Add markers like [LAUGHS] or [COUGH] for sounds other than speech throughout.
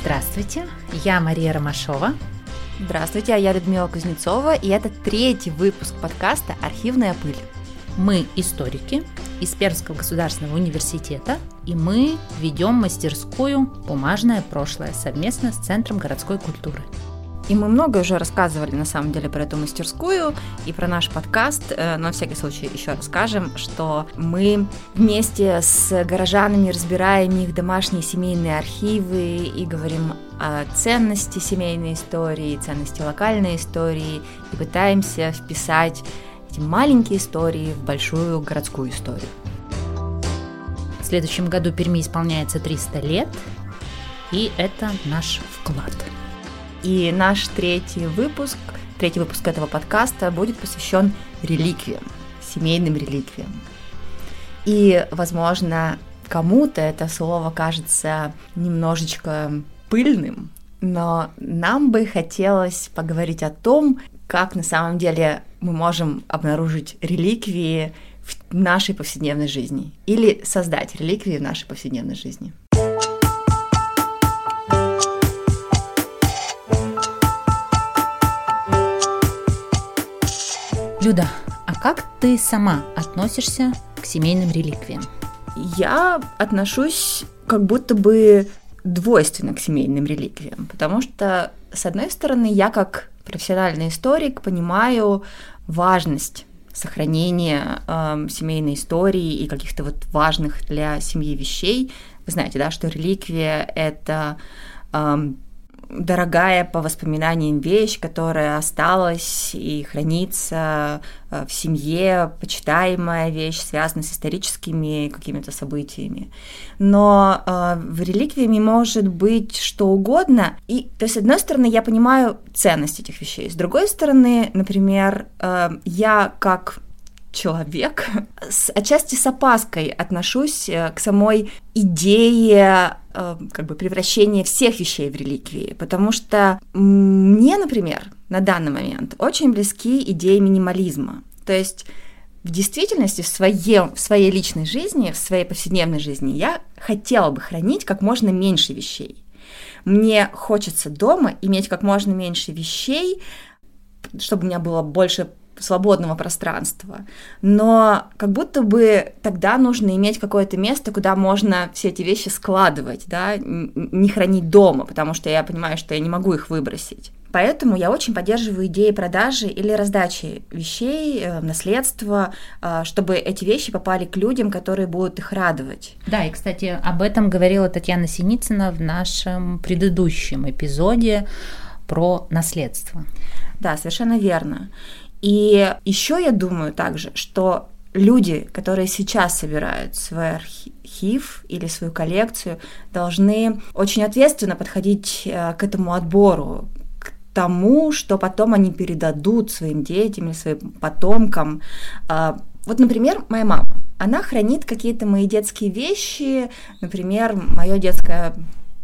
Здравствуйте, я Мария Ромашова. Здравствуйте, а я Людмила Кузнецова, и это третий выпуск подкаста «Архивная пыль». Мы историки из Пермского государственного университета, и мы ведем мастерскую «Бумажное прошлое» совместно с Центром городской культуры. И мы много уже рассказывали, на самом деле, про эту мастерскую и про наш подкаст, э, но на всякий случай еще расскажем, что мы вместе с горожанами разбираем их домашние семейные архивы и говорим о ценности семейной истории, ценности локальной истории и пытаемся вписать эти маленькие истории в большую городскую историю. В следующем году Перми исполняется 300 лет, и это наш вклад. И наш третий выпуск, третий выпуск этого подкаста будет посвящен реликвиям, семейным реликвиям. И, возможно, кому-то это слово кажется немножечко пыльным, но нам бы хотелось поговорить о том, как на самом деле мы можем обнаружить реликвии в нашей повседневной жизни или создать реликвии в нашей повседневной жизни. Люда, а как ты сама относишься к семейным реликвиям? Я отношусь как будто бы двойственно к семейным реликвиям, потому что, с одной стороны, я как профессиональный историк понимаю важность сохранения э, семейной истории и каких-то вот важных для семьи вещей. Вы знаете, да, что реликвия это э, дорогая по воспоминаниям вещь, которая осталась и хранится э, в семье, почитаемая вещь, связанная с историческими какими-то событиями. Но э, в реликвиями может быть что угодно. И, то есть, с одной стороны, я понимаю ценность этих вещей. С другой стороны, например, э, я как человек, с, отчасти с опаской отношусь э, к самой идее э, как бы превращения всех вещей в реликвии, потому что мне, например, на данный момент очень близки идеи минимализма. То есть в действительности, в, своем, в своей личной жизни, в своей повседневной жизни я хотела бы хранить как можно меньше вещей. Мне хочется дома иметь как можно меньше вещей, чтобы у меня было больше свободного пространства. Но как будто бы тогда нужно иметь какое-то место, куда можно все эти вещи складывать, да, не хранить дома, потому что я понимаю, что я не могу их выбросить. Поэтому я очень поддерживаю идеи продажи или раздачи вещей, э, наследства, э, чтобы эти вещи попали к людям, которые будут их радовать. Да, и, кстати, об этом говорила Татьяна Синицына в нашем предыдущем эпизоде про наследство. Да, совершенно верно. И еще я думаю также, что люди, которые сейчас собирают свой архив или свою коллекцию, должны очень ответственно подходить э, к этому отбору, к тому, что потом они передадут своим детям или своим потомкам. А, вот, например, моя мама. Она хранит какие-то мои детские вещи, например, мое детское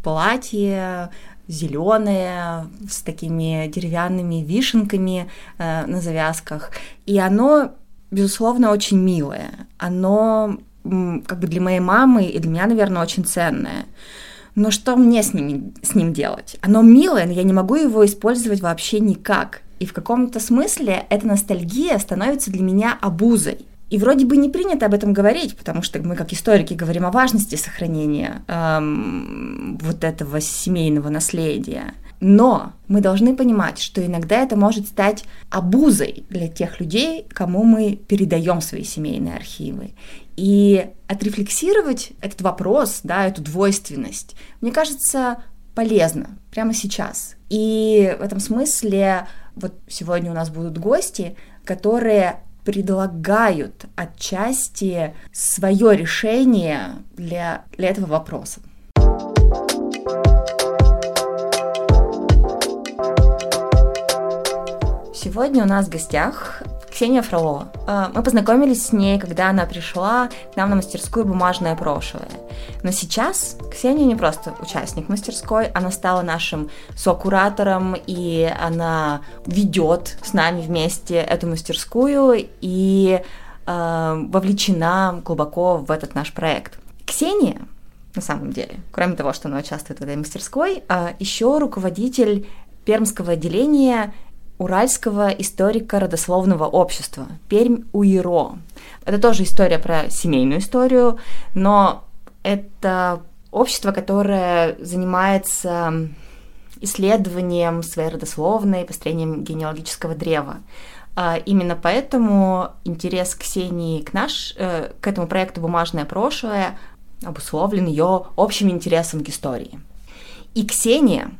платье, зеленое, с такими деревянными вишенками э, на завязках. И оно, безусловно, очень милое. Оно как бы для моей мамы и для меня, наверное, очень ценное. Но что мне с ним, с ним делать? Оно милое, но я не могу его использовать вообще никак. И в каком-то смысле эта ностальгия становится для меня обузой. И вроде бы не принято об этом говорить, потому что мы, как историки, говорим о важности сохранения эм, вот этого семейного наследия. Но мы должны понимать, что иногда это может стать обузой для тех людей, кому мы передаем свои семейные архивы. И отрефлексировать этот вопрос, да, эту двойственность, мне кажется, полезно прямо сейчас. И в этом смысле вот сегодня у нас будут гости, которые предлагают отчасти свое решение для, для этого вопроса. Сегодня у нас в гостях Ксения Фролова. Э, мы познакомились с ней, когда она пришла к нам на мастерскую «Бумажное прошлое». Но сейчас Ксения не просто участник мастерской, она стала нашим сокуратором, и она ведет с нами вместе эту мастерскую, и э, вовлечена глубоко в этот наш проект. Ксения, на самом деле, кроме того, что она участвует в этой мастерской, э, еще руководитель пермского отделения Уральского историка родословного общества Пермь УИРО. Это тоже история про семейную историю, но это общество, которое занимается исследованием своей родословной, построением генеалогического древа. А именно поэтому интерес Ксении к, наш, э, к этому проекту «Бумажное прошлое» обусловлен ее общим интересом к истории. И Ксения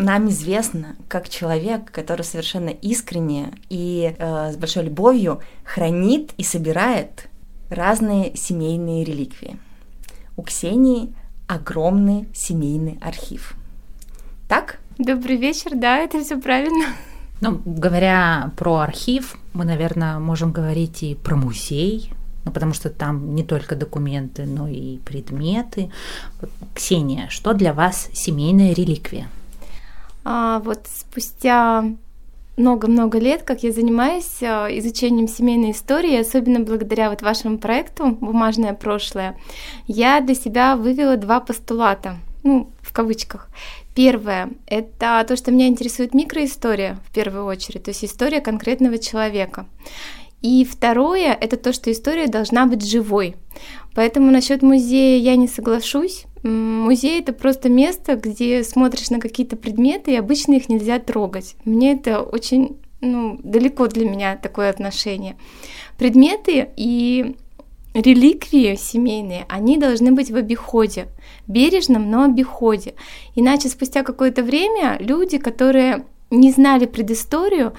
нам известна как человек, который совершенно искренне и э, с большой любовью хранит и собирает разные семейные реликвии. У Ксении огромный семейный архив. Так? Добрый вечер, да, это все правильно. Ну, говоря про архив, мы, наверное, можем говорить и про музей, ну, потому что там не только документы, но и предметы. Ксения, что для вас семейная реликвия? А, вот спустя много-много лет, как я занимаюсь а, изучением семейной истории, особенно благодаря вот вашему проекту «Бумажное прошлое», я для себя вывела два постулата, ну, в кавычках. Первое — это то, что меня интересует микроистория в первую очередь, то есть история конкретного человека. И второе — это то, что история должна быть живой. Поэтому насчет музея я не соглашусь. Музей это просто место, где смотришь на какие-то предметы, и обычно их нельзя трогать. Мне это очень ну, далеко для меня такое отношение. Предметы и реликвии семейные, они должны быть в обиходе, бережном, но обиходе. Иначе спустя какое-то время люди, которые не знали предысторию,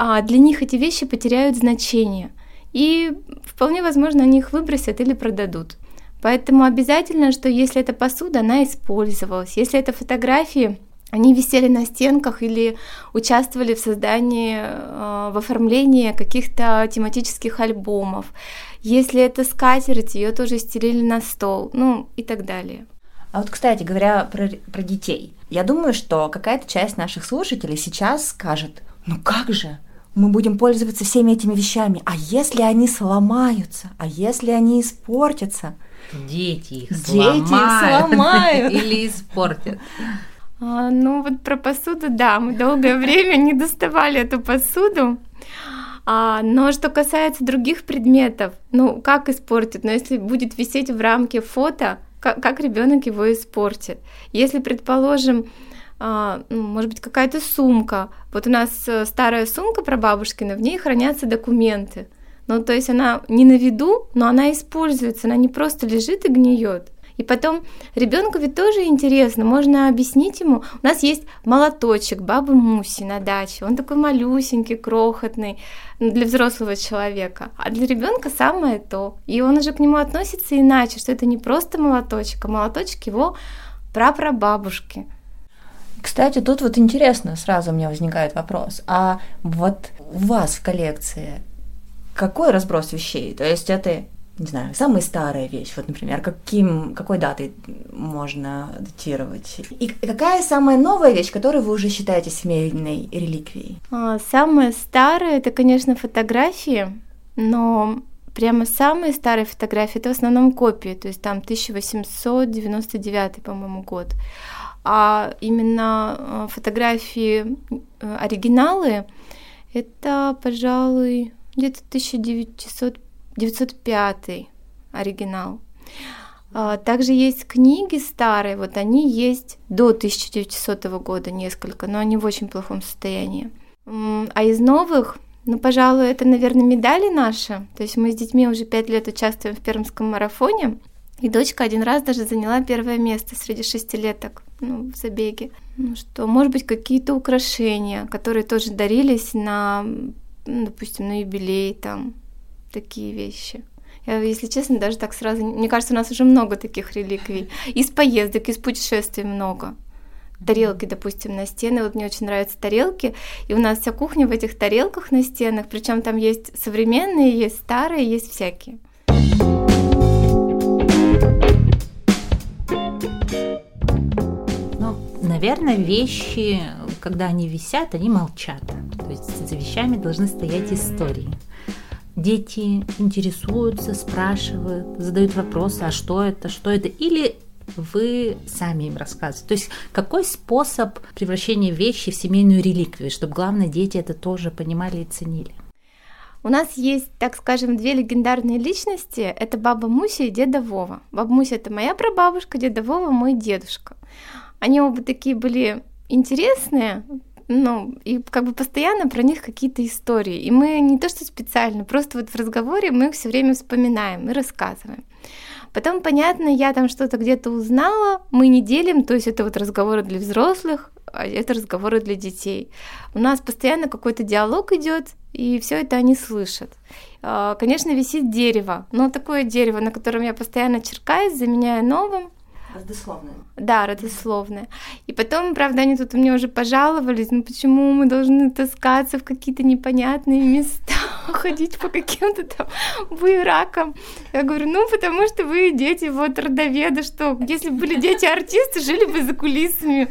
а для них эти вещи потеряют значение. И вполне возможно, они их выбросят или продадут. Поэтому обязательно, что если эта посуда, она использовалась. Если это фотографии, они висели на стенках или участвовали в создании, э, в оформлении каких-то тематических альбомов. Если это скатерть, ее тоже стелили на стол, ну и так далее. А вот, кстати, говоря про, про детей, я думаю, что какая-то часть наших слушателей сейчас скажет, ну как же, мы будем пользоваться всеми этими вещами, а если они сломаются, а если они испортятся – Дети их Дети сломают. их сломают. [LAUGHS] Или испортят. А, ну вот про посуду, да, мы долгое время не доставали эту посуду. А, но что касается других предметов, ну как испортит? Но если будет висеть в рамке фото, как, как ребенок его испортит? Если, предположим, может быть, какая-то сумка. Вот у нас э, старая сумка про бабушкина, в ней хранятся документы. Ну, то есть она не на виду, но она используется, она не просто лежит и гниет. И потом ребенку ведь тоже интересно, можно объяснить ему. У нас есть молоточек бабы Муси на даче, он такой малюсенький, крохотный для взрослого человека, а для ребенка самое то. И он уже к нему относится иначе, что это не просто молоточек, а молоточек его прапрабабушки. Кстати, тут вот интересно, сразу у меня возникает вопрос, а вот у вас в коллекции какой разброс вещей? То есть это, не знаю, самая старая вещь, вот, например, каким, какой датой можно датировать? И какая самая новая вещь, которую вы уже считаете семейной реликвией? А, самая старая, это, конечно, фотографии, но прямо самые старые фотографии это в основном копии, то есть там 1899, по-моему, год. А именно а, фотографии э, оригиналы это, пожалуй, где-то 1905 оригинал. А, также есть книги старые, вот они есть до 1900 года несколько, но они в очень плохом состоянии. А из новых, ну, пожалуй, это, наверное, медали наши. То есть мы с детьми уже пять лет участвуем в Пермском марафоне, и дочка один раз даже заняла первое место среди шестилеток ну, в забеге. Ну что, может быть, какие-то украшения, которые тоже дарились на ну, допустим, на юбилей, там, такие вещи. Я, если честно, даже так сразу... Мне кажется, у нас уже много таких реликвий. Из поездок, из путешествий много. Тарелки, допустим, на стены. Вот мне очень нравятся тарелки. И у нас вся кухня в этих тарелках на стенах. Причем там есть современные, есть старые, есть всякие. Наверное, вещи, когда они висят, они молчат. То есть за вещами должны стоять истории. дети интересуются, спрашивают, задают вопросы, а что это, что это, или вы сами им рассказываете. То есть какой способ превращения вещи в семейную реликвию, чтобы, главное, дети это тоже понимали и ценили? У нас есть, так скажем, две легендарные личности. Это баба Муся и деда Вова. Баба Муся – это моя прабабушка, деда Вова – мой дедушка. Они оба такие были интересные, ну, и как бы постоянно про них какие-то истории. И мы не то что специально, просто вот в разговоре мы их все время вспоминаем и рассказываем. Потом, понятно, я там что-то где-то узнала, мы не делим, то есть это вот разговоры для взрослых, а это разговоры для детей. У нас постоянно какой-то диалог идет, и все это они слышат. А, конечно, висит дерево, но такое дерево, на котором я постоянно черкаюсь, заменяя новым, Родословная. Да, родословная. И потом, правда, они тут меня уже пожаловались, ну почему мы должны таскаться в какие-то непонятные места, [LAUGHS] ходить по каким-то там буеракам. Я говорю, ну потому что вы дети вот родоведа, что если бы были дети артисты, жили бы за кулисами.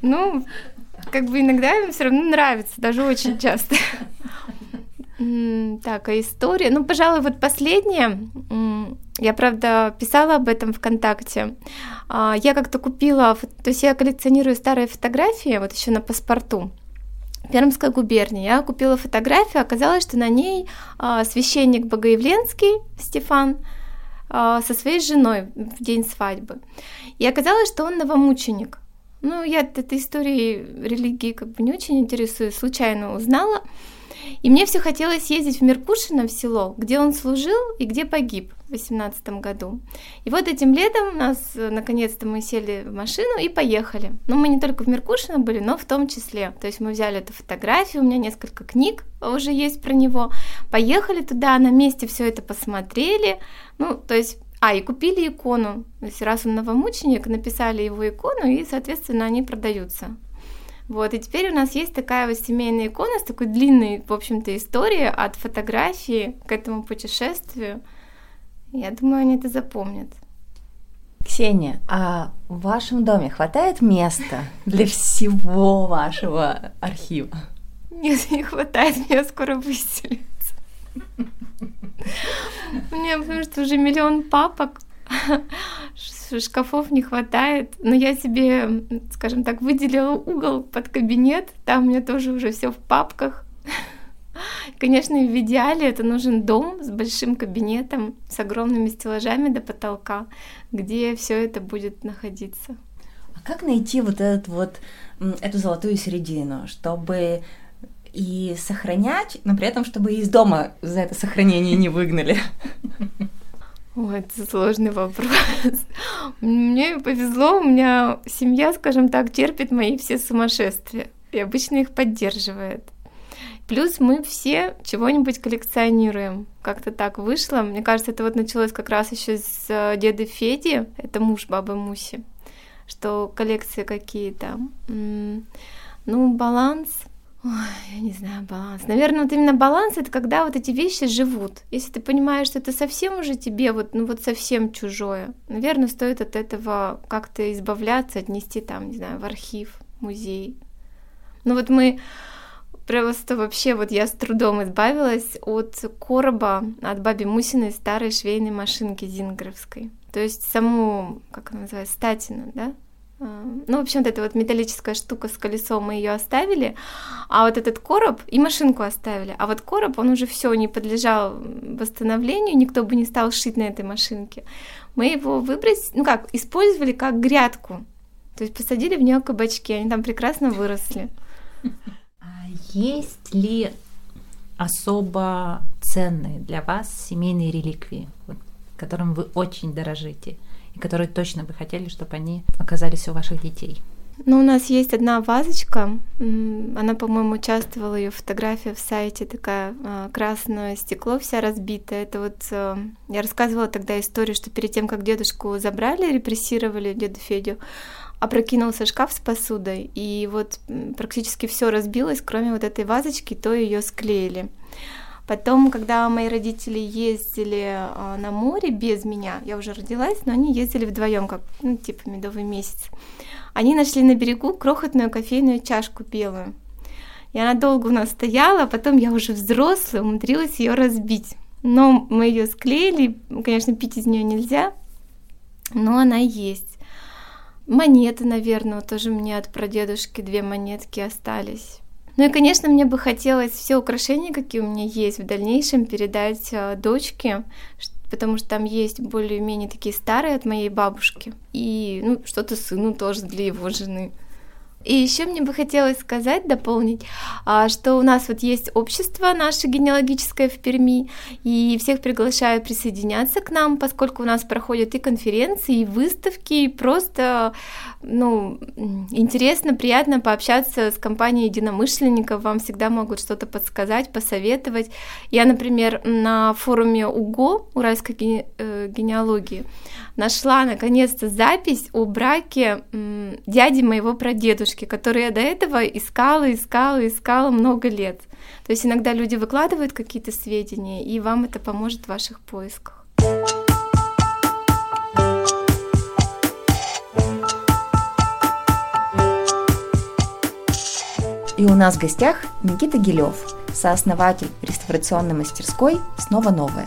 Ну, как бы иногда им все равно нравится, даже очень часто. Так, а история? Ну, пожалуй, вот последняя. Я, правда, писала об этом ВКонтакте. А, я как-то купила, то есть я коллекционирую старые фотографии, вот еще на паспорту. Пермской губернии. Я купила фотографию, оказалось, что на ней а, священник Богоявленский Стефан а, со своей женой в день свадьбы. И оказалось, что он новомученик. Ну, я этой историей религии как бы не очень интересуюсь, случайно узнала. И мне все хотелось ездить в Меркушино, в село, где он служил и где погиб в 18 году. И вот этим летом у нас, э, наконец-то, мы сели в машину и поехали. Ну, мы не только в Меркушино были, но в том числе. То есть мы взяли эту фотографию, у меня несколько книг уже есть про него. Поехали туда, на месте все это посмотрели. Ну, то есть а, и купили икону. То есть раз он новомученик, написали его икону, и, соответственно, они продаются. Вот, и теперь у нас есть такая вот семейная икона с такой длинной, в общем-то, историей от фотографии к этому путешествию. Я думаю, они это запомнят. Ксения, а в вашем доме хватает места для всего вашего архива? Нет, не хватает, меня скоро выселят. У меня, потому что уже миллион папок, шкафов не хватает, но я себе, скажем так, выделила угол под кабинет, там у меня тоже уже все в папках. [LAUGHS] Конечно, в идеале это нужен дом с большим кабинетом, с огромными стеллажами до потолка, где все это будет находиться. А как найти вот этот вот эту золотую середину, чтобы и сохранять, но при этом, чтобы из дома за это сохранение не выгнали? [LAUGHS] Ой, это сложный вопрос. Мне повезло, у меня семья, скажем так, терпит мои все сумасшествия и обычно их поддерживает. Плюс мы все чего-нибудь коллекционируем. Как-то так вышло. Мне кажется, это вот началось как раз еще с э, деда Феди, это муж бабы Муси, что коллекции какие-то. Ну, баланс — Ой, я не знаю, баланс. Наверное, вот именно баланс это когда вот эти вещи живут. Если ты понимаешь, что это совсем уже тебе, вот, ну вот совсем чужое, наверное, стоит от этого как-то избавляться, отнести там, не знаю, в архив, музей. Ну вот мы просто вообще, вот я с трудом избавилась от короба, от баби Мусиной старой швейной машинки зингровской. То есть саму, как она называется, статину, да, ну, в общем, вот эта вот металлическая штука с колесом, мы ее оставили, а вот этот короб и машинку оставили. А вот короб, он уже все не подлежал восстановлению, никто бы не стал шить на этой машинке. Мы его выбросили, ну как, использовали как грядку. То есть посадили в нее кабачки, они там прекрасно выросли. [LAUGHS] А есть ли особо ценные для вас семейные реликвии, которым вы очень дорожите? которые точно бы хотели, чтобы они оказались у ваших детей? Ну, у нас есть одна вазочка. Она, по-моему, участвовала, ее фотография в сайте, такая а, красное стекло вся разбитая. Это вот э, я рассказывала тогда историю, что перед тем, как дедушку забрали, репрессировали деду Федю, опрокинулся шкаф с посудой, и вот практически все разбилось, кроме вот этой вазочки, то ее склеили. Потом, когда мои родители ездили а, на море без меня, я уже родилась, но они ездили вдвоем, как ну, типа медовый месяц. Они нашли на берегу крохотную кофейную чашку белую. И она долго у нас стояла, а потом я уже взрослая умудрилась ее разбить. Но мы ее склеили, конечно, пить из нее нельзя, но она есть. Монеты, наверное, тоже мне от прадедушки две монетки остались. Ну и, конечно, мне бы хотелось все украшения, какие у меня есть, в дальнейшем передать э, дочке, потому что там есть более-менее такие старые от моей бабушки. И ну, что-то сыну тоже для его жены. И еще мне бы хотелось сказать, дополнить, а, что у нас вот есть общество наше генеалогическое в Перми, и всех приглашаю присоединяться к нам, поскольку у нас проходят и конференции, и выставки, и просто ну, интересно, приятно пообщаться с компанией единомышленников, вам всегда могут что-то подсказать, посоветовать. Я, например, на форуме УГО, Уральской э, генеалогии, нашла наконец-то запись о браке дяди моего прадедушки, который я до этого искала, искала, искала много лет. То есть иногда люди выкладывают какие-то сведения, и вам это поможет в ваших поисках. И у нас в гостях Никита Гилев, сооснователь реставрационной мастерской «Снова новое».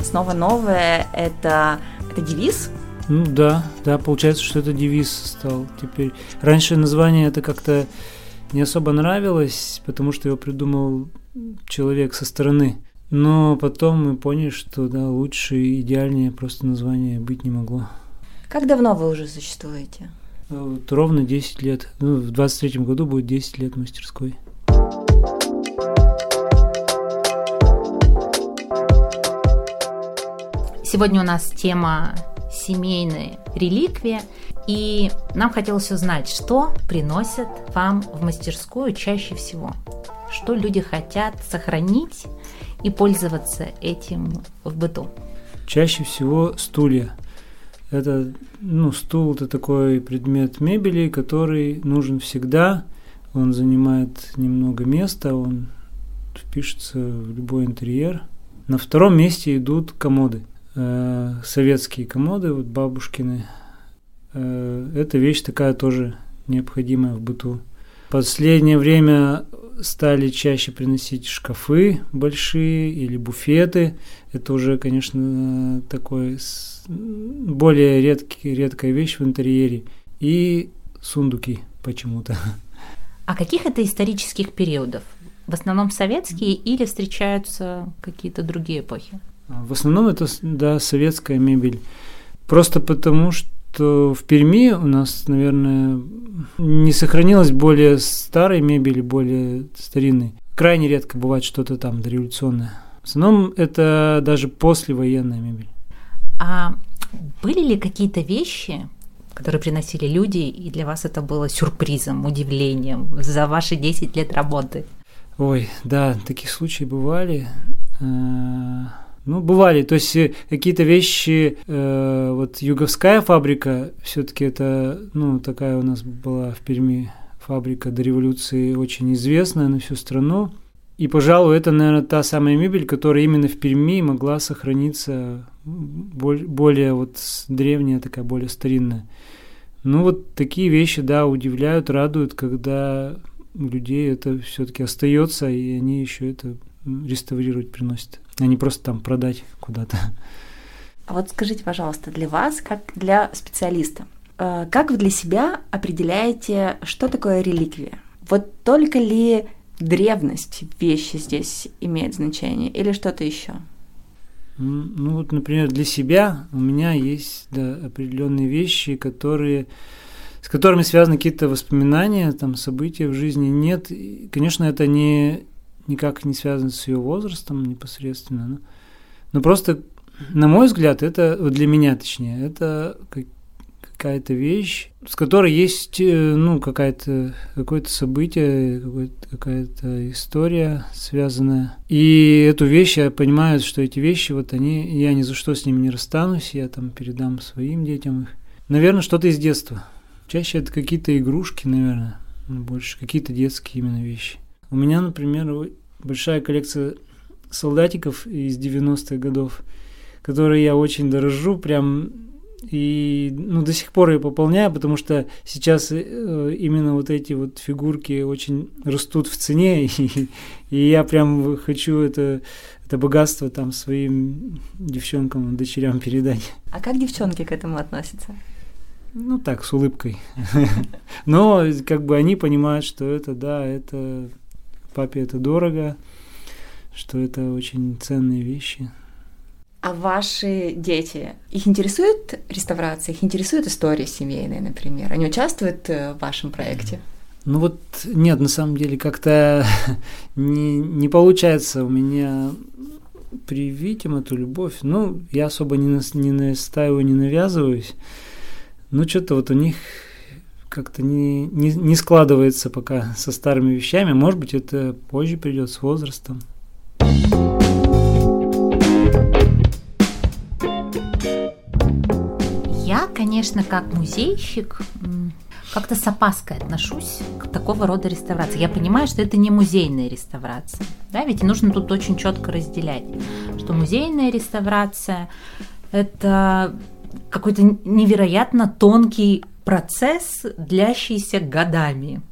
«Снова новое» — это, это девиз? Ну да, да, получается, что это девиз стал теперь. Раньше название это как-то не особо нравилось, потому что его придумал человек со стороны. Но потом мы поняли, что да, лучше и идеальнее просто название быть не могло. Как давно вы уже существуете? Вот ровно 10 лет. Ну, в 23 году будет 10 лет мастерской. Сегодня у нас тема семейные реликвии, и нам хотелось узнать, что приносят вам в мастерскую чаще всего, что люди хотят сохранить и пользоваться этим в быту. Чаще всего стулья. Это, ну, стул это такой предмет мебели, который нужен всегда. Он занимает немного места, он впишется в любой интерьер. На втором месте идут комоды. Э, советские комоды, вот бабушкины. Э, эта вещь такая тоже необходимая в быту. Последнее время стали чаще приносить шкафы большие или буфеты. Это уже, конечно, такой более редкий, редкая вещь в интерьере. И сундуки почему-то. А каких это исторических периодов? В основном советские или встречаются какие-то другие эпохи? В основном это да, советская мебель. Просто потому, что в Перми у нас, наверное, не сохранилось более старой мебели, более старинной. Крайне редко бывает что-то там дореволюционное. В основном это даже послевоенная мебель. А были ли какие-то вещи, которые приносили люди, и для вас это было сюрпризом, удивлением за ваши 10 лет работы? Ой, да, такие случаи бывали. Ну, бывали. То есть э, какие-то вещи, э, вот юговская фабрика, все-таки это, ну, такая у нас была в Перми фабрика до революции очень известная на всю страну. И, пожалуй, это, наверное, та самая мебель, которая именно в Перми могла сохраниться более, более вот древняя, такая более старинная. Ну, вот такие вещи, да, удивляют, радуют, когда у людей это все-таки остается, и они еще это реставрировать приносят, а не просто там продать куда-то. А вот скажите, пожалуйста, для вас, как для специалиста, э, как вы для себя определяете, что такое реликвия? Вот только ли древность вещи здесь имеет значение или что-то еще? Ну вот, например, для себя у меня есть да, определенные вещи, которые с которыми связаны какие-то воспоминания, там, события в жизни. Нет, конечно, это не никак не связано с ее возрастом непосредственно. Но, но просто, на мой взгляд, это, для меня точнее, это какая-то вещь, с которой есть э, ну, какая-то, какое-то событие, какая-то история связанная. И эту вещь я понимаю, что эти вещи, вот они, я ни за что с ними не расстанусь, я там передам своим детям их. Наверное, что-то из детства. Чаще это какие-то игрушки, наверное, больше какие-то детские именно вещи. У меня, например, большая коллекция солдатиков из 90-х годов, которые я очень дорожу, прям И ну, до сих пор я пополняю, потому что сейчас э, именно вот эти вот фигурки очень растут в цене, [LAUGHS] и, и я прям хочу это, это богатство там своим девчонкам, дочерям передать. А как девчонки к этому относятся? Ну так, с улыбкой. [LAUGHS] Но как бы они понимают, что это, да, это папе это дорого, что это очень ценные вещи. А ваши дети, их интересует реставрация, их интересует история семейная, например? Они участвуют э, в вашем проекте? Ну вот нет, на самом деле как-то [LAUGHS] не, не получается у меня привить им эту любовь. Ну, я особо не, на, не настаиваю, не навязываюсь. Ну, что-то вот у них как-то не, не, не складывается пока со старыми вещами. Может быть, это позже придет с возрастом. Я, конечно, как музейщик как-то с опаской отношусь к такого рода реставрации. Я понимаю, что это не музейная реставрация. Да, ведь нужно тут очень четко разделять, что музейная реставрация – это какой-то невероятно тонкий процесс, длящийся годами.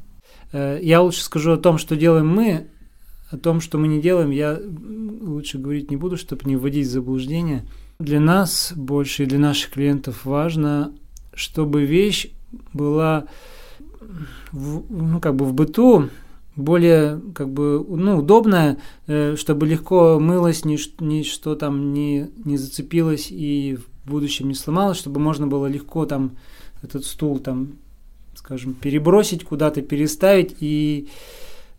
Э, я лучше скажу о том, что делаем мы, о том, что мы не делаем, я лучше говорить не буду, чтобы не вводить в заблуждение – для нас больше и для наших клиентов важно, чтобы вещь была в, ну, как бы в быту более как бы ну, удобная, э, чтобы легко мылось, ни, ни что там не, не зацепилось и в будущем не сломалось, чтобы можно было легко там этот стул там, скажем, перебросить куда-то, переставить, и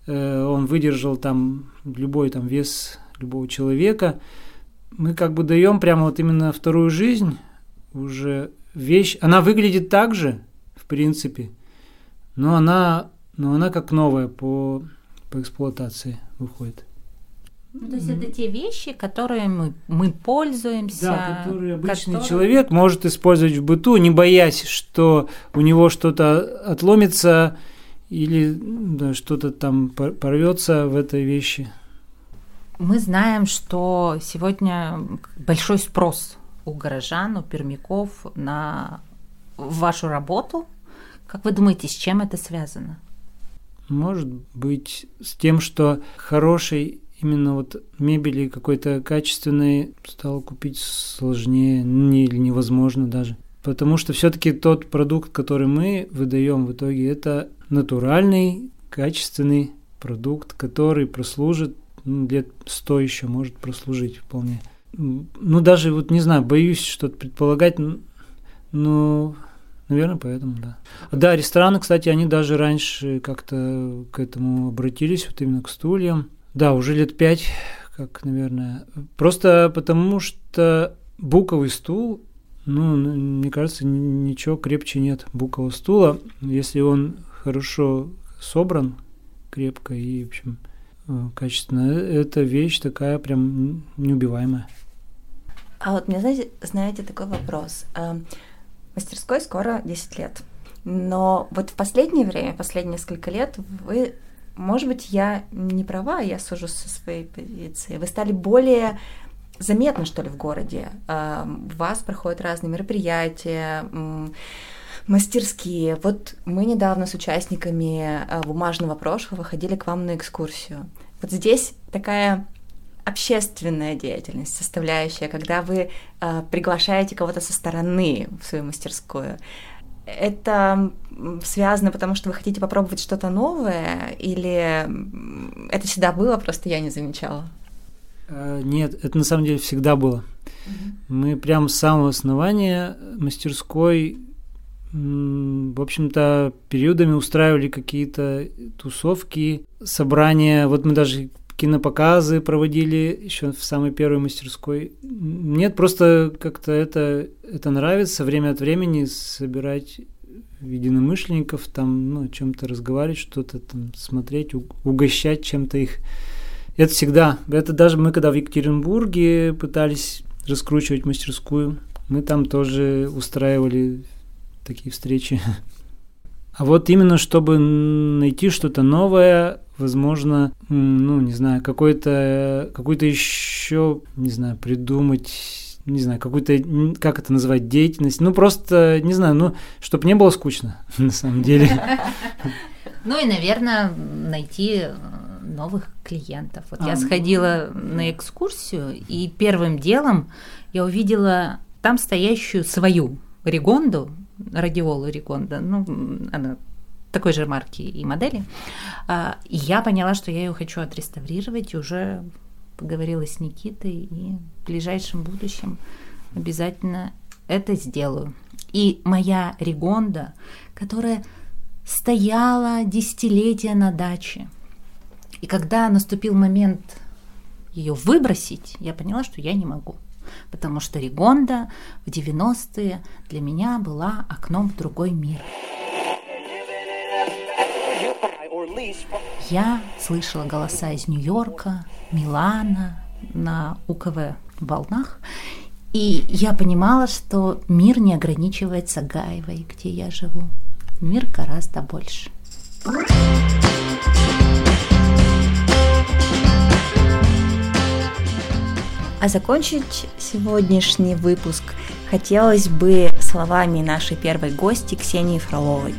э, он выдержал там любой там вес любого человека мы как бы даем прямо вот именно вторую жизнь, уже вещь, она выглядит так же, в принципе, но она, но она как новая по, по эксплуатации выходит. Ну, то есть это те вещи, которые мы, мы пользуемся. Да, которые обычный которые... человек может использовать в быту, не боясь, что у него что-то отломится или да, что-то там порвется в этой вещи. Мы знаем, что сегодня большой спрос у горожан, у пермяков на вашу работу. Как вы думаете, с чем это связано? Может быть, с тем, что хорошей именно вот мебели какой-то качественной стало купить сложнее не, или невозможно даже. Потому что все-таки тот продукт, который мы выдаем в итоге, это натуральный, качественный продукт, который прослужит ну, лет сто еще может прослужить вполне. Ну, даже вот не знаю, боюсь что-то предполагать, но, наверное, поэтому, да. Да, рестораны, кстати, они даже раньше как-то к этому обратились, вот именно к стульям. Да, уже лет пять, как, наверное. Просто потому что буковый стул, ну, мне кажется, ничего крепче нет букового стула, если он хорошо собран, крепко и, в общем, Э, качественно. Это вещь такая прям неубиваемая. А вот мне, знаете, знаете такой вопрос. Э, мастерской скоро 10 лет. Но вот в последнее время, последние несколько лет, вы, может быть, я не права, я сужу со своей позиции, вы стали более заметны, что ли, в городе. Э, у вас проходят разные мероприятия, мастерские. Вот мы недавно с участниками бумажного прошлого ходили к вам на экскурсию. Вот здесь такая общественная деятельность, составляющая, когда вы э, приглашаете кого-то со стороны в свою мастерскую. Это связано потому, что вы хотите попробовать что-то новое, или это всегда было, просто я не замечала? А, нет, это на самом деле всегда было. Угу. Мы прямо с самого основания мастерской в общем-то, периодами устраивали какие-то тусовки, собрания. Вот мы даже кинопоказы проводили еще в самой первой мастерской. Нет, просто как-то это, это нравится время от времени собирать единомышленников, там, ну, о чем-то разговаривать, что-то там смотреть, угощать чем-то их. Это всегда. Это даже мы, когда в Екатеринбурге пытались раскручивать мастерскую, мы там тоже устраивали такие встречи. [LAUGHS] А вот именно чтобы найти что-то новое, возможно, ну, не знаю, какой-то какой-то еще, не знаю, придумать не знаю, какую-то, как это называть, деятельность. Ну, просто, не знаю, ну, чтобы не было скучно, [LAUGHS] на самом деле. [LAUGHS] Ну и, наверное, найти э, новых клиентов. Вот я а. сходила на экскурсию, и первым делом я увидела там стоящую свою Ригонду, радиолу Ригонда, ну, она такой же марки и модели. А, и я поняла, что я ее хочу отреставрировать, уже поговорила с Никитой, и в ближайшем будущем обязательно это сделаю. И моя Ригонда, которая стояла десятилетия на даче, и когда наступил момент ее выбросить, я поняла, что я не могу. Потому что Ригонда в 90-е для меня была окном в другой мир. Я слышала голоса из Нью-Йорка, Милана, на УКВ волнах, и я понимала, что мир не ограничивается Гаевой, где я живу. Мир гораздо больше. А закончить сегодняшний выпуск хотелось бы словами нашей первой гости Ксении Фроловой.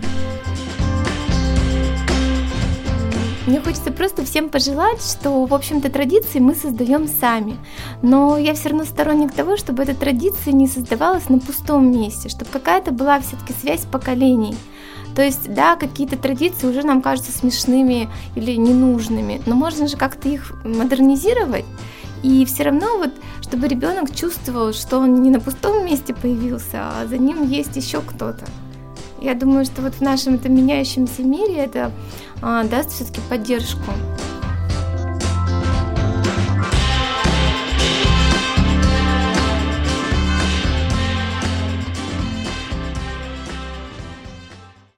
Мне хочется просто всем пожелать, что, в общем-то, традиции мы создаем сами. Но я все равно сторонник того, чтобы эта традиция не создавалась на пустом месте, чтобы какая-то была все-таки связь поколений. То есть, да, какие-то традиции уже нам кажутся смешными или ненужными, но можно же как-то их модернизировать. И все равно вот, чтобы ребенок чувствовал, что он не на пустом месте появился, а за ним есть еще кто-то. Я думаю, что вот в нашем этом меняющемся мире это а, даст все-таки поддержку.